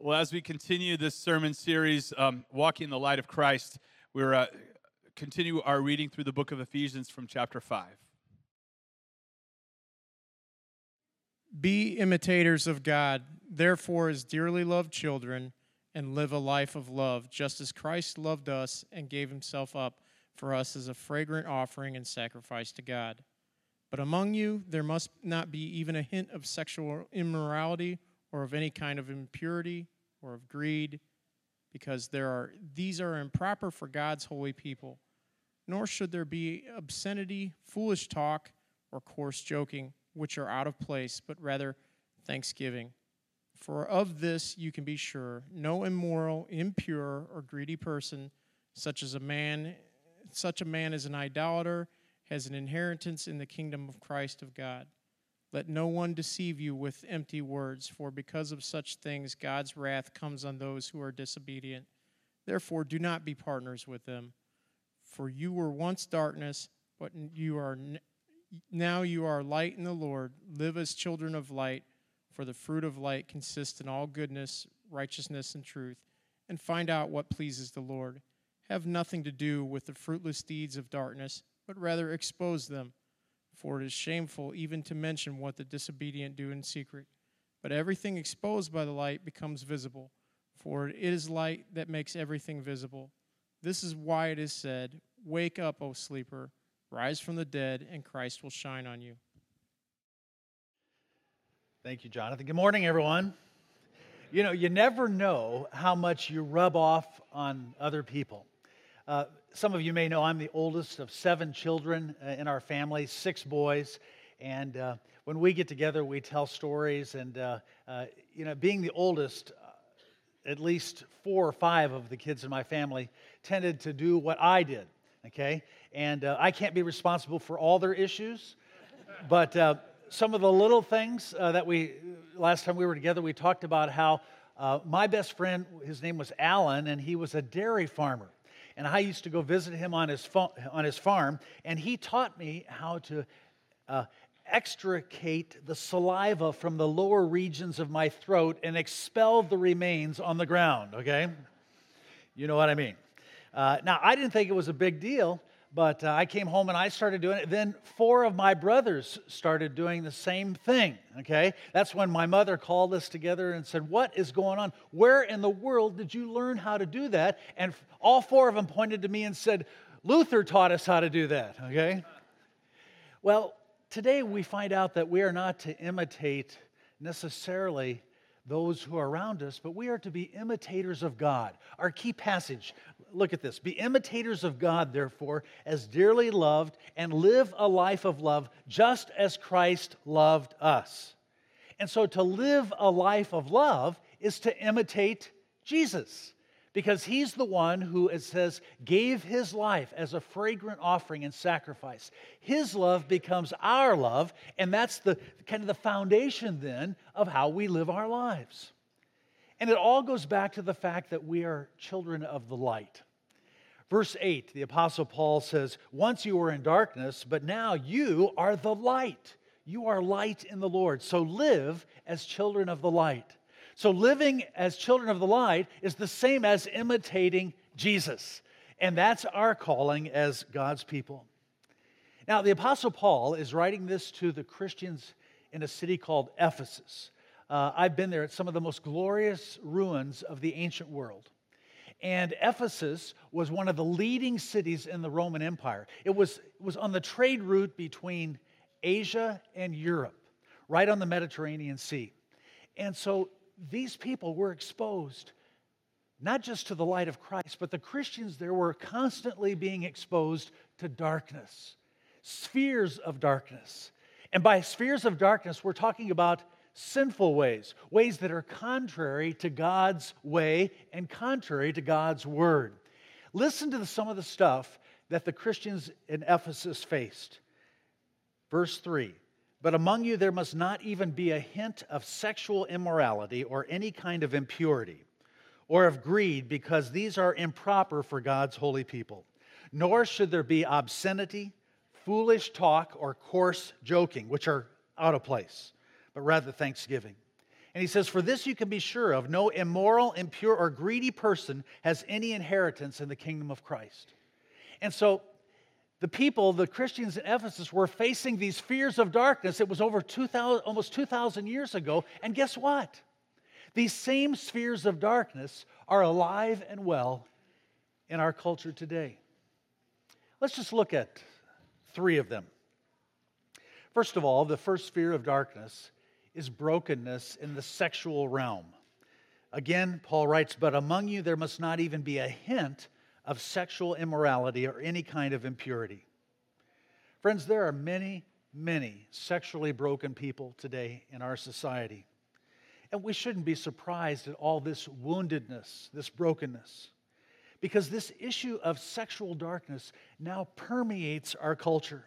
Well, as we continue this sermon series, um, Walking in the Light of Christ, we're uh, continue our reading through the book of Ephesians from chapter 5. Be imitators of God, therefore, as dearly loved children, and live a life of love, just as Christ loved us and gave himself up for us as a fragrant offering and sacrifice to God. But among you, there must not be even a hint of sexual immorality or of any kind of impurity or of greed, because there are, these are improper for God's holy people. Nor should there be obscenity, foolish talk, or coarse joking, which are out of place, but rather thanksgiving. For of this you can be sure no immoral, impure, or greedy person, such as a man, such a man as an idolater, has an inheritance in the kingdom of Christ of God. Let no one deceive you with empty words, for because of such things God's wrath comes on those who are disobedient. Therefore, do not be partners with them. For you were once darkness, but you are now you are light in the Lord. Live as children of light, for the fruit of light consists in all goodness, righteousness, and truth. And find out what pleases the Lord. Have nothing to do with the fruitless deeds of darkness, but rather expose them. For it is shameful even to mention what the disobedient do in secret. But everything exposed by the light becomes visible, for it is light that makes everything visible. This is why it is said, Wake up, O sleeper, rise from the dead, and Christ will shine on you. Thank you, Jonathan. Good morning, everyone. You know, you never know how much you rub off on other people. Uh, some of you may know I'm the oldest of seven children uh, in our family, six boys. And uh, when we get together, we tell stories. And, uh, uh you know, being the oldest, uh, at least four or five of the kids in my family tended to do what I did, okay? And uh, I can't be responsible for all their issues, but some of the little things that we, last time we were together, we talked about how my best friend, his name was Alan, and he was a dairy farmer and I used to go visit him on his, on his farm, and he taught me how to uh, extricate the saliva from the lower regions of my throat and expel the remains on the ground, okay? You know what I mean. Uh, now, I didn't think it was a big deal but uh, I came home and I started doing it. Then four of my brothers started doing the same thing. Okay? That's when my mother called us together and said, What is going on? Where in the world did you learn how to do that? And all four of them pointed to me and said, Luther taught us how to do that. Okay? Well, today we find out that we are not to imitate necessarily those who are around us, but we are to be imitators of God. Our key passage, look at this. Be imitators of God, therefore, as dearly loved, and live a life of love just as Christ loved us. And so to live a life of love is to imitate Jesus because he's the one who, it says, gave his life as a fragrant offering and sacrifice. His love becomes our love, and that's the kind of the foundation then of how we live our lives. And it all goes back to the fact that we are children of the light. Verse 8, the Apostle Paul says, Once you were in darkness, but now you are the light. You are light in the Lord. So live as children of the light. So, living as children of the light is the same as imitating Jesus. And that's our calling as God's people. Now, the Apostle Paul is writing this to the Christians in a city called Ephesus. Uh, I've been there. at some of the most glorious ruins of the ancient world. And Ephesus was one of the leading cities in the Roman Empire. It was, it was on the trade route between Asia and Europe, right on the Mediterranean Sea. And so these people were exposed not just to the light of Christ, but the Christians there were constantly being exposed to darkness, spheres of darkness. And by spheres of darkness, we're talking about sinful ways, ways that are contrary to God's way and contrary to God's word. Listen to the, some of the stuff that the Christians in Ephesus faced. Verse 3 but among you there must not even be a hint of sexual immorality or any kind of impurity or of greed, because these are improper for God's holy people. Nor should there be obscenity, foolish talk, or coarse joking, which are out of place, but rather thanksgiving. And he says, For this you can be sure of no immoral, impure, or greedy person has any inheritance in the kingdom of Christ. And so the people, the Christians in Ephesus, were facing these fears of darkness. It was over 2000, almost 2,000 years ago. And guess what? These same spheres of darkness are alive and well in our culture today. Let's just look at three of them. First of all, the first sphere of darkness is brokenness in the sexual realm. Again, Paul writes, But among you there must not even be a hint of sexual immorality or any kind of impurity. Friends, there are many, many sexually broken people today in our society. And we shouldn't be surprised at all this woundedness, this brokenness, because this issue of sexual darkness now permeates our culture.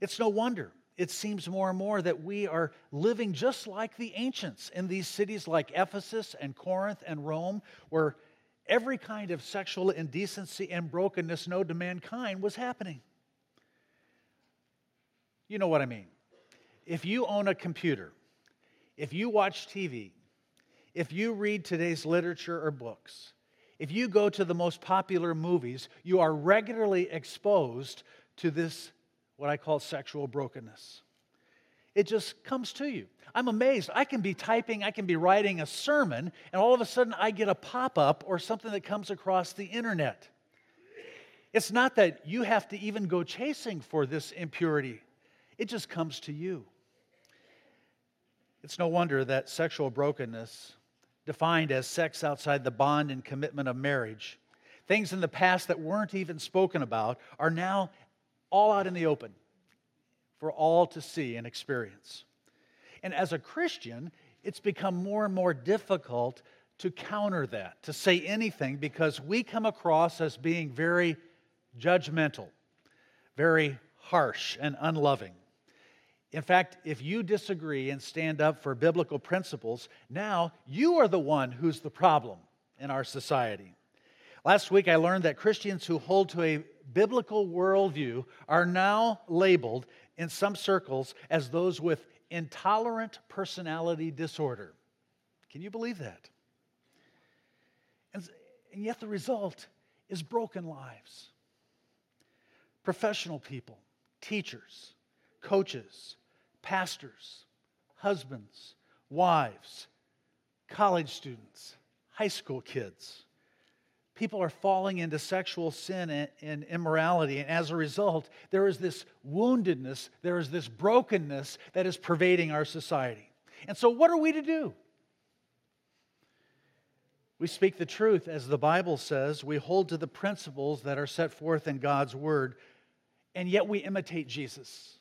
It's no wonder it seems more and more that we are living just like the ancients in these cities like Ephesus and Corinth and Rome, where every kind of sexual indecency and brokenness known to mankind was happening. You know what I mean. If you own a computer, if you watch TV, if you read today's literature or books, if you go to the most popular movies, you are regularly exposed to this, what I call sexual brokenness. It just comes to you. I'm amazed. I can be typing, I can be writing a sermon, and all of a sudden I get a pop up or something that comes across the internet. It's not that you have to even go chasing for this impurity, it just comes to you. It's no wonder that sexual brokenness, defined as sex outside the bond and commitment of marriage, things in the past that weren't even spoken about, are now all out in the open for all to see and experience. And as a Christian, it's become more and more difficult to counter that, to say anything, because we come across as being very judgmental, very harsh, and unloving. In fact, if you disagree and stand up for biblical principles, now you are the one who's the problem in our society. Last week, I learned that Christians who hold to a biblical worldview are now labeled in some circles as those with intolerant personality disorder. Can you believe that? And, and yet the result is broken lives. Professional people, teachers, coaches, pastors, husbands, wives, college students, high school kids people are falling into sexual sin and, and, immorality. And as a result, there is this woundedness, there is this brokenness that is pervading our society. And so, what are we to do? We speak the truth as the Bible says. We hold to the principles that are set forth in God's Word, and yet we imitate Jesus.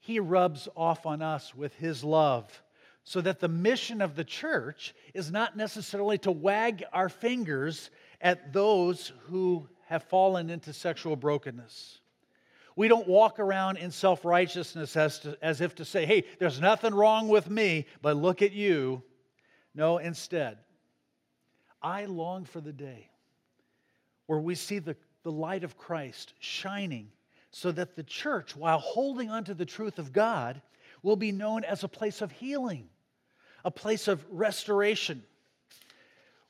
He rubs off on us with His love so that the mission of the church is not necessarily to wag our fingers at those who have fallen into sexual brokenness. We don't walk around in self righteousness as, as if to say, hey, there's nothing wrong with me, but look at you. No, instead, I long for the day where we see the, the light of Christ shining so that the church, while holding onto the truth of God, will be known as a place of healing a place of restoration.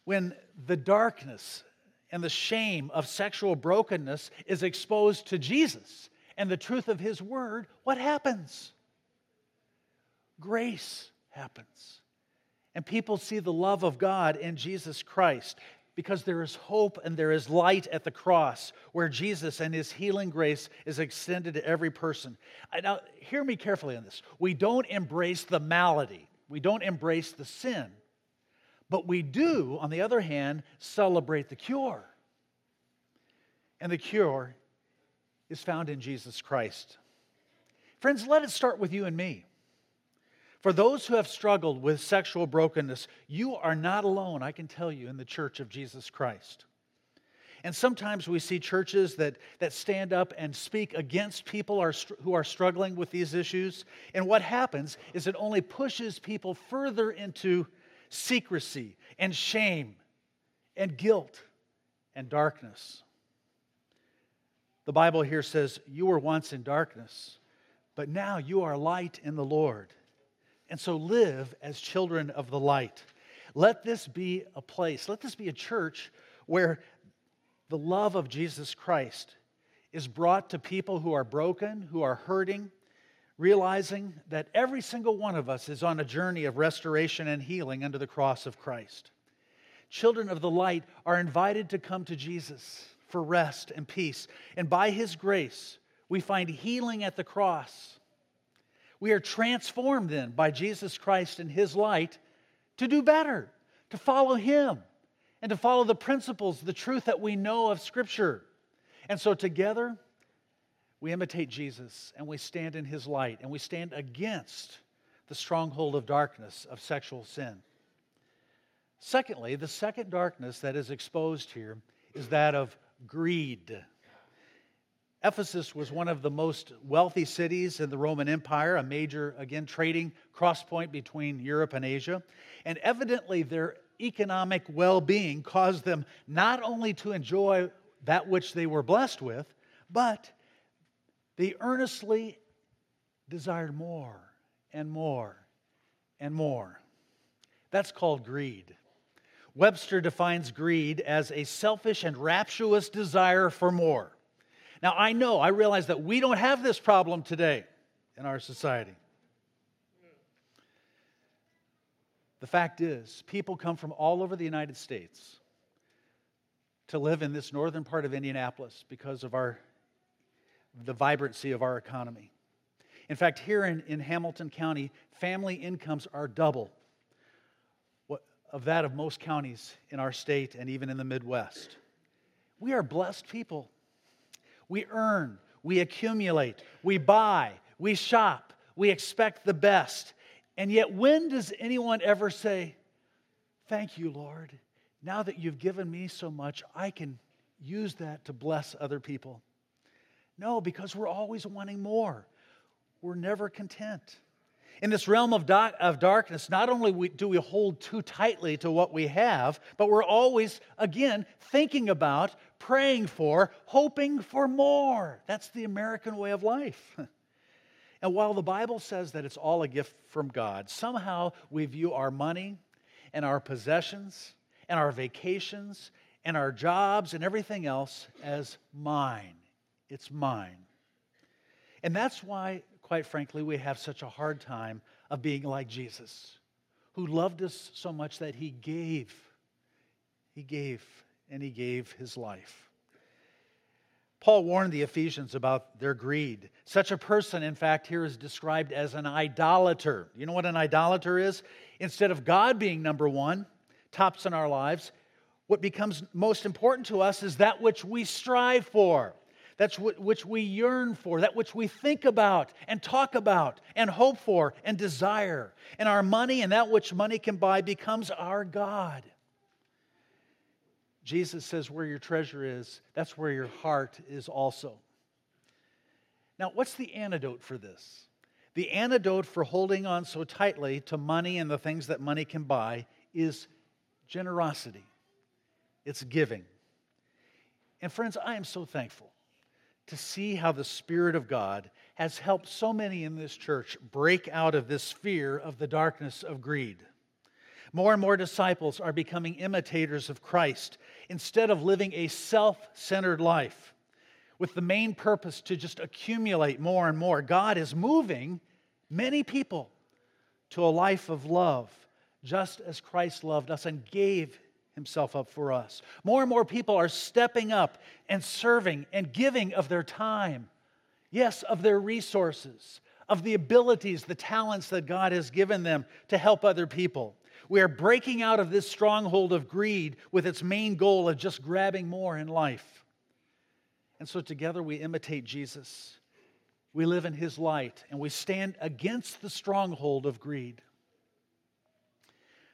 When the darkness and the shame of sexual brokenness is exposed to Jesus and the truth of His Word, what happens? Grace happens. And people see the love of God in Jesus Christ because there is hope and there is light at the cross where Jesus and his healing grace is extended to every person. Now, hear me carefully on this. We don't embrace the malady. We don't embrace the sin. But we do, on the other hand, celebrate the cure. And the cure is found in Jesus Christ. Friends, let it start with you and me. For those who have struggled with sexual brokenness, you are not alone, I can tell you, in the church of Jesus Christ. And sometimes we see churches that, that stand up and speak against people are, who are struggling with these issues. And what happens is it only pushes people further into secrecy and shame and guilt and darkness. The Bible here says, You were once in darkness, but now you are light in the Lord. And so live as children of the light. Let this be a place, let this be a church where the love of Jesus Christ is brought to people who are broken, who are hurting, realizing that every single one of us is on a journey of restoration and healing under the cross of Christ. Children of the light are invited to come to Jesus for rest and peace. And by his grace, we find healing at the cross. We are transformed then by Jesus Christ and his light to do better, to follow him, and to follow the principles, the truth that we know of Scripture. And so together, we imitate Jesus and we stand in his light and we stand against the stronghold of darkness of sexual sin. Secondly, the second darkness that is exposed here is that of greed. Ephesus was one of the most wealthy cities in the Roman Empire, a major, again, trading cross point between Europe and Asia. And evidently, their economic well being caused them not only to enjoy that which they were blessed with, but they earnestly desired more and more and more. That's called greed. Webster defines greed as a selfish and rapturous desire for more. Now, I know, I realize that we don't have this problem today in our society. The fact is, people come from all over the United States to live in this northern part of Indianapolis because of our, the vibrancy of our economy. In fact, here in, in Hamilton County, family incomes are double what, of that of most counties in our state and even in the Midwest. We are blessed people. We earn, we accumulate, we buy, we shop, we expect the best. And yet, when does anyone ever say, Thank you, Lord? Now that you've given me so much, I can use that to bless other people. No, because we're always wanting more. We're never content. In this realm of, of darkness, not only do we hold too tightly to what we have, but we're always, again, thinking about, praying for, hoping for more. That's the American way of life. and while the Bible says that it's all a gift from God, somehow we view our money and our possessions and our vacations and our jobs and everything else as mine. It's mine. And that's why, quite frankly, we have such a hard time of being like Jesus, who loved us so much that he gave. He gave, and he gave his life. Paul warned the Ephesians about their greed. Such a person, in fact, here is described as an idolater. You know what an idolater is? Instead of God being number one, tops in our lives, what becomes most important to us is that which we strive for. That's what, which we yearn for, that which we think about and talk about and hope for and desire. And our money and that which money can buy becomes our God. Jesus says, Where your treasure is, that's where your heart is also. Now, what's the antidote for this? The antidote for holding on so tightly to money and the things that money can buy is generosity, it's giving. And friends, I am so thankful to see how the Spirit of God has helped so many in this church break out of this fear of the darkness of greed. More and more disciples are becoming imitators of Christ instead of living a self centered life with the main purpose to just accumulate more and more. God is moving many people to a life of love, just as Christ loved us and gave himself up for us. More and more people are stepping up and serving and giving of their time, yes, of their resources, of the abilities, the talents that God has given them to help other people. We are breaking out of this stronghold of greed with its main goal of just grabbing more in life. And so together we imitate Jesus. We live in his light and we stand against the stronghold of greed.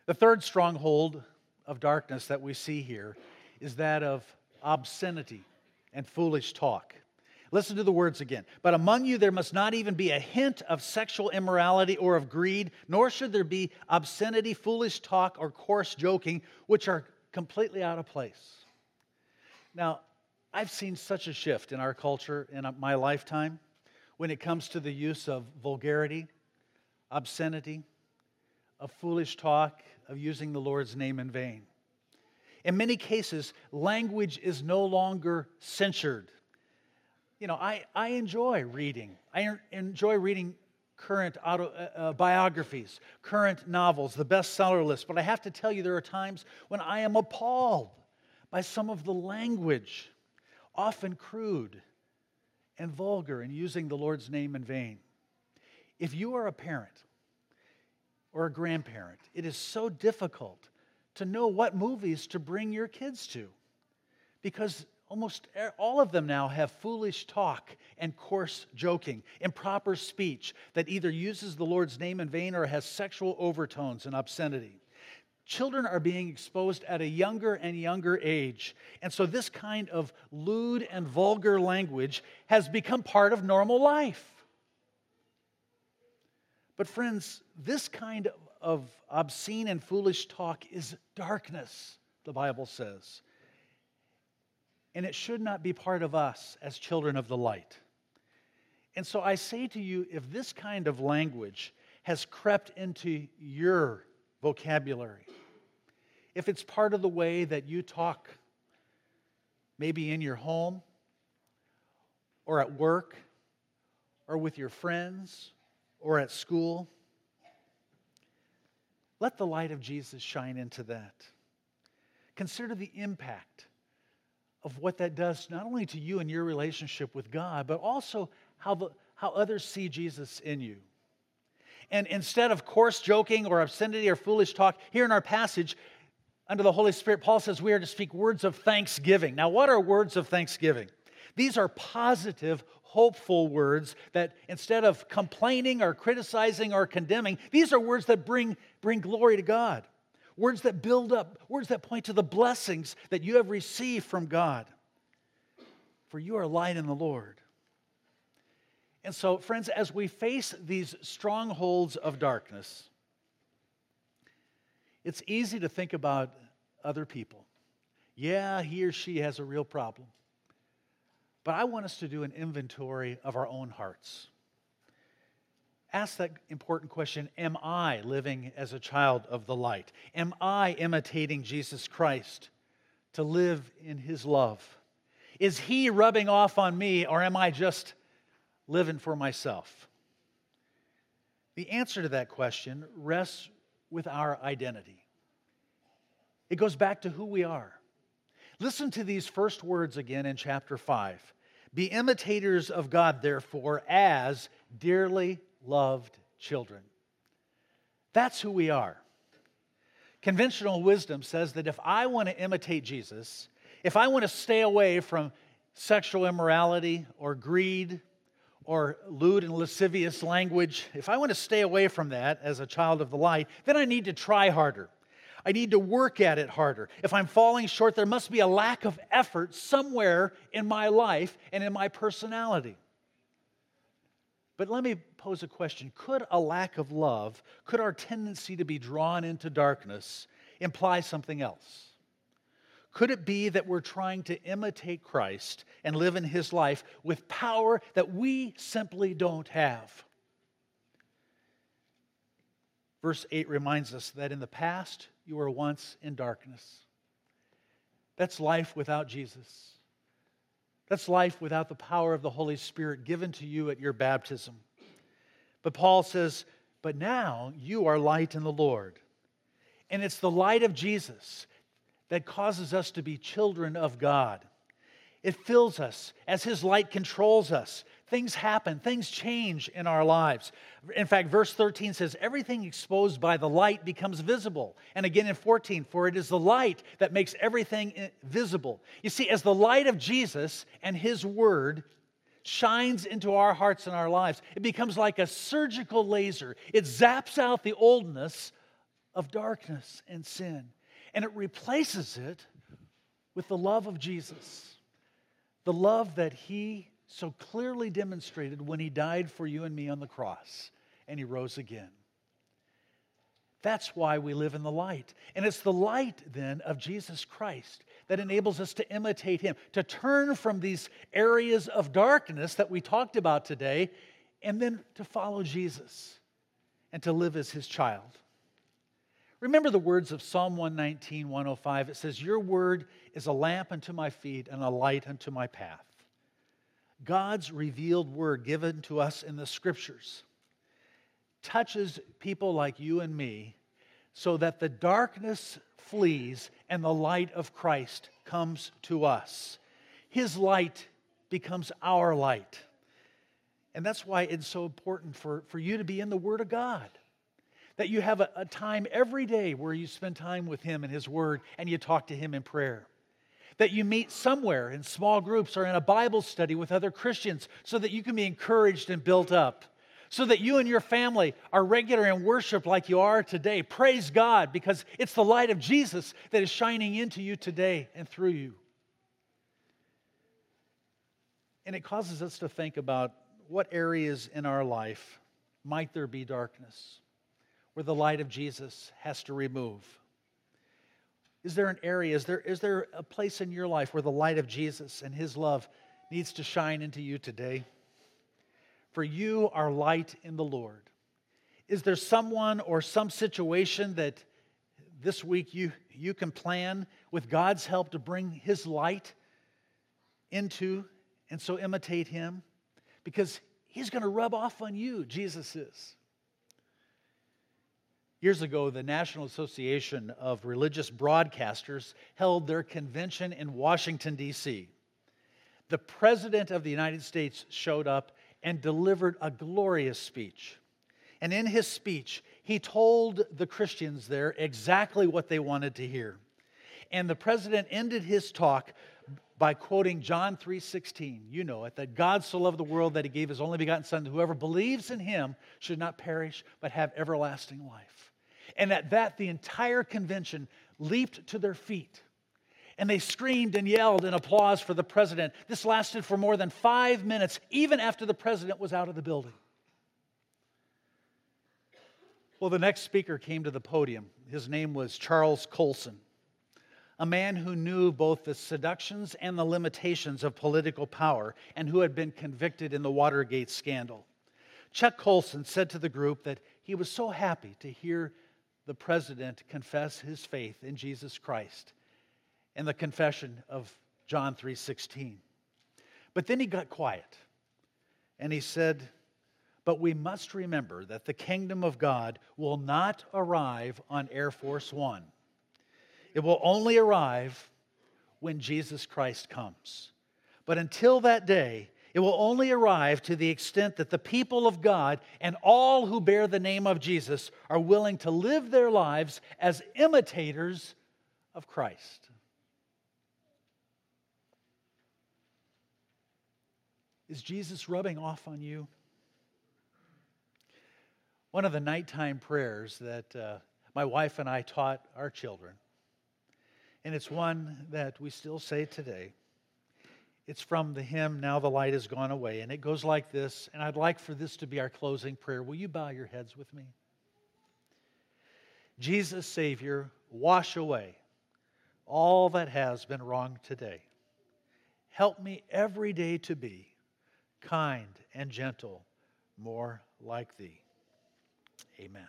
The third stronghold of darkness that we see here is that of obscenity and foolish talk. Listen to the words again. But among you there must not even be a hint of sexual immorality or of greed, nor should there be obscenity, foolish talk, or coarse joking, which are completely out of place. Now, I've seen such a shift in our culture in my lifetime when it comes to the use of vulgarity, obscenity, of foolish talk, of using the Lord's name in vain. In many cases, language is no longer censured. You know, I, I enjoy reading. I enjoy reading current auto, uh, uh, biographies, current novels, the bestseller list, but I have to tell you, there are times when I am appalled by some of the language, often crude and vulgar, and using the Lord's name in vain. If you are a parent or a grandparent, it is so difficult to know what movies to bring your kids to because almost all of them now have foolish talk and coarse joking, improper speech that either uses the Lord's name in vain or has sexual overtones and obscenity. Children are being exposed at a younger and younger age. And so, this kind of lewd and vulgar language has become part of normal life. But, friends, this kind of obscene and foolish talk is darkness, the Bible says. And it should not be part of us as children of the light. And so I say to you if this kind of language has crept into your vocabulary, if it's part of the way that you talk, maybe in your home or at work or with your friends or at school, let the light of Jesus shine into that. Consider the impact of what that does, not only to you and your relationship with God, but also how, the, how others see Jesus in you. And instead of coarse joking or obscenity or foolish talk, here in our passage, under the Holy Spirit, Paul says we are to speak words of thanksgiving. Now, what are words of thanksgiving? These are positive, hopeful words that instead of complaining or criticizing or condemning, these are words that bring, bring glory to God. Words that build up, words that point to the blessings that you have received from God. For you are light in the Lord. And so, friends, as we face these strongholds of darkness, it's easy to think about other people. Yeah, he or she has a real problem. But I want us to do an inventory of our own hearts. Ask that important question Am I living as a child of the light? Am I imitating Jesus Christ to live in his love? Is he rubbing off on me, or am I just living for myself? The answer to that question rests with our identity. It goes back to who we are. Listen to these first words again in chapter 5. Be imitators of God, therefore, as dearly loved children. That's who we are. Conventional wisdom says that if I want to imitate Jesus, if I want to stay away from sexual immorality or greed or lewd and lascivious language, if I want to stay away from that as a child of the light, then I need to try harder. I need to work at it harder. If I'm falling short, there must be a lack of effort somewhere in my life and in my personality. But let me pose a question Could a lack of love, could our tendency to be drawn into darkness imply something else? Could it be that we're trying to imitate Christ and live in his life with power that we simply don't have? Verse 8 reminds us that in the past, you were once in darkness. That's life without Jesus. That's life without the power of the Holy Spirit given to you at your baptism. But Paul says, But now you are light in the Lord. And it's the light of Jesus that causes us to be children of God. It fills us as His light controls us. Things happen, things change in our lives. In fact, verse 13 says, Everything exposed by the light becomes visible. And again in 14, for it is the light that makes everything visible. You see, as the light of Jesus and His Word shines into our hearts and our lives, it becomes like a surgical laser. It zaps out the oldness of darkness and sin, and it replaces it with the love of Jesus. The love that He so clearly demonstrated when he died for you and me on the cross and he rose again. That's why we live in the light. And it's the light then of Jesus Christ that enables us to imitate him, to turn from these areas of darkness that we talked about today, and then to follow Jesus and to live as his child. Remember the words of Psalm 119, 105. It says, Your word is a lamp unto my feet and a light unto my path. God's revealed word given to us in the scriptures touches people like you and me so that the darkness flees and the light of Christ comes to us. His light becomes our light. And that's why it's so important for, for you to be in the Word of God. That you have a, a time every day where you spend time with Him and His Word and you talk to Him in prayer that you meet somewhere in small groups or in a Bible study with other Christians so that you can be encouraged and built up, so that you and your family are regular in worship like you are today. Praise God because it's the light of Jesus that is shining into you today and through you. And it causes us to think about what areas in our life might there be darkness where the light of Jesus has to remove. Is there an area, is there, is there a place in your life where the light of Jesus and his love needs to shine into you today? For you are light in the Lord. Is there someone or some situation that this week you, you can plan with God's help to bring his light into and so imitate him? Because he's going to rub off on you, Jesus is. Years ago, the National Association of Religious Broadcasters held their convention in Washington, D.C. The President of the United States showed up and delivered a glorious speech. And in his speech, he told the Christians there exactly what they wanted to hear. And the president ended his talk by quoting John 3:16. You know it, that God so loved the world that he gave his only begotten son, whoever believes in him should not perish but have everlasting life. And at that, the entire convention leaped to their feet. And they screamed and yelled in applause for the president. This lasted for more than five minutes, even after the president was out of the building. Well, the next speaker came to the podium. His name was Charles Colson, a man who knew both the seductions and the limitations of political power and who had been convicted in the Watergate scandal. Chuck Colson said to the group that he was so happy to hear the president confess his faith in Jesus Christ and the confession of John 3:16. But then he got quiet and he said, "But we must remember that the kingdom of God will not arrive on Air Force 1. It will only arrive when Jesus Christ comes. But until that day, it will only arrive to the extent that the people of God and all who bear the name of Jesus are willing to live their lives as imitators of Christ. Is Jesus rubbing off on you? One of the nighttime prayers that uh, my wife and I taught our children, and it's one that we still say today it's from the hymn, Now the Light Has Gone Away. And it goes like this, and I'd like for this to be our closing prayer. Will you bow your heads with me? Jesus, Savior, wash away all that has been wrong today. Help me every day to be kind and gentle, more like Thee. Amen.